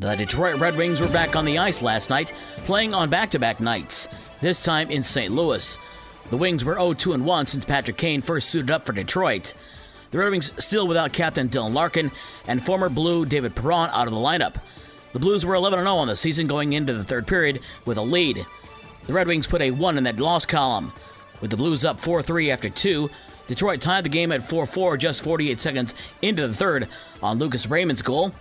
The Detroit Red Wings were back on the ice last night, playing on back to back nights, this time in St. Louis. The Wings were 0 2 1 since Patrick Kane first suited up for Detroit. The Red Wings still without captain Dylan Larkin and former Blue David Perron out of the lineup. The Blues were 11 0 on the season going into the third period with a lead. The Red Wings put a 1 in that loss column. With the Blues up 4 3 after 2, Detroit tied the game at 4 4 just 48 seconds into the third on Lucas Raymond's goal.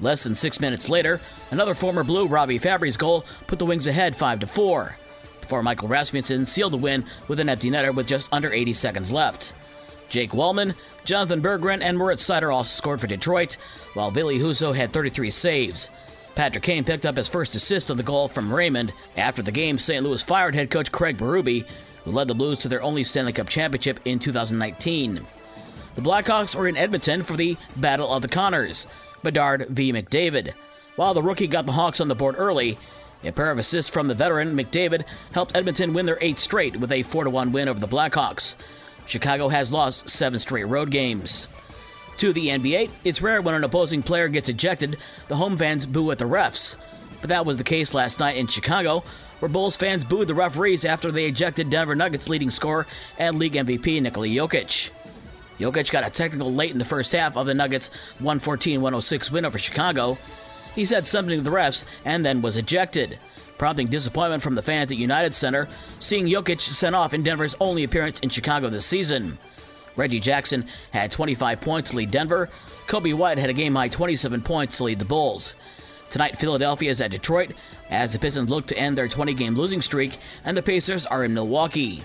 Less than six minutes later, another former Blue, Robbie Fabbri's goal, put the Wings ahead 5 4. Before Michael Rasmussen sealed the win with an empty netter with just under 80 seconds left. Jake Walman, Jonatan Berggren, and Moritz Seider also scored for Detroit, while Ville Husso had 33 saves. Patrick Kane picked up his first assist on the goal from Raymond. After the game, St. Louis fired head coach Craig Berube, who led the Blues to their only Stanley Cup championship in 2019. The Blackhawks are in Edmonton for the Battle of the Connors. Bedard v. McDavid. While the rookie got the Hawks on the board early, a pair of assists from the veteran McDavid helped Edmonton win their eighth straight with a 4 1 win over the Blackhawks. Chicago has lost seven straight road games. To the NBA, it's rare when an opposing player gets ejected, the home fans boo at the refs. But that was the case last night in Chicago, where Bulls fans booed the referees after they ejected Denver Nuggets leading scorer and league MVP Nikola Jokic. Jokic got a technical late in the first half of the Nuggets' 114 106 win over Chicago. He said something to the refs and then was ejected, prompting disappointment from the fans at United Center, seeing Jokic sent off in Denver's only appearance in Chicago this season. Reggie Jackson had 25 points to lead Denver. Coby White had a game high 27 points to lead the Bulls. Tonight, Philadelphia is at Detroit as the Pistons look to end their 20 game losing streak, and the Pacers are in Milwaukee.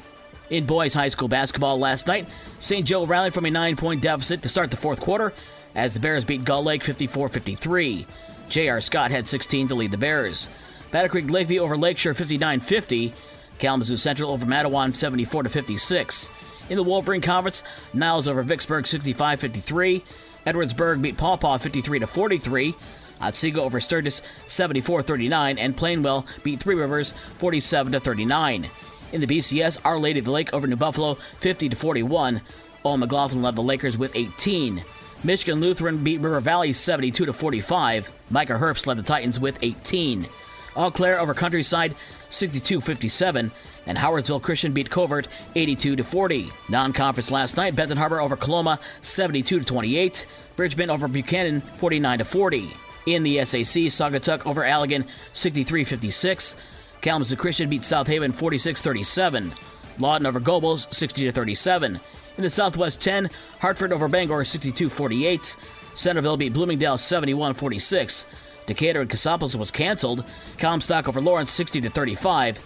In boys high school basketball last night, St. Joe rallied from a nine point deficit to start the fourth quarter as the Bears beat Gull Lake 54 53. J.R. Scott had 16 to lead the Bears. Battle Creek Lakeview over Lakeshore 59 50. Kalamazoo Central over Mattawan 74 56. In the Wolverine Conference, Niles over Vicksburg 65 53. Edwardsburg beat Paw Paw 53 43. Otsego over Sturgis 74 39. And Plainwell beat Three Rivers 47 39. In the BCS, Our Lady of the Lake over New Buffalo 50 to 41. Owen McLaughlin led the Lakers with 18. Michigan Lutheran beat River Valley 72 to 45. Micah Herbst led the Titans with 18. Eau Claire over Countryside 62 57. And Howardsville Christian beat Covert 82 to 40. Non-conference last night, Benton Harbor over Coloma 72 to 28. Bridgman over Buchanan 49 to 40. In the SAC, Saugatuck over Allegan 63 56. Kalamazoo Christian beat South Haven 46 37. Lawton over Gobles 60 37. In the Southwest 10, Hartford over Bangor 62 48. Centerville beat Bloomingdale 71 46. Decatur and Cassopolis was canceled. Comstock over Lawrence 60 35.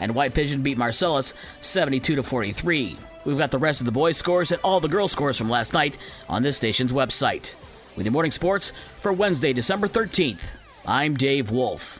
And White Pigeon beat Marcellus 72 43. We've got the rest of the boys' scores and all the girls' scores from last night on this station's website. With your morning sports for Wednesday, December 13th, I'm Dave Wolf.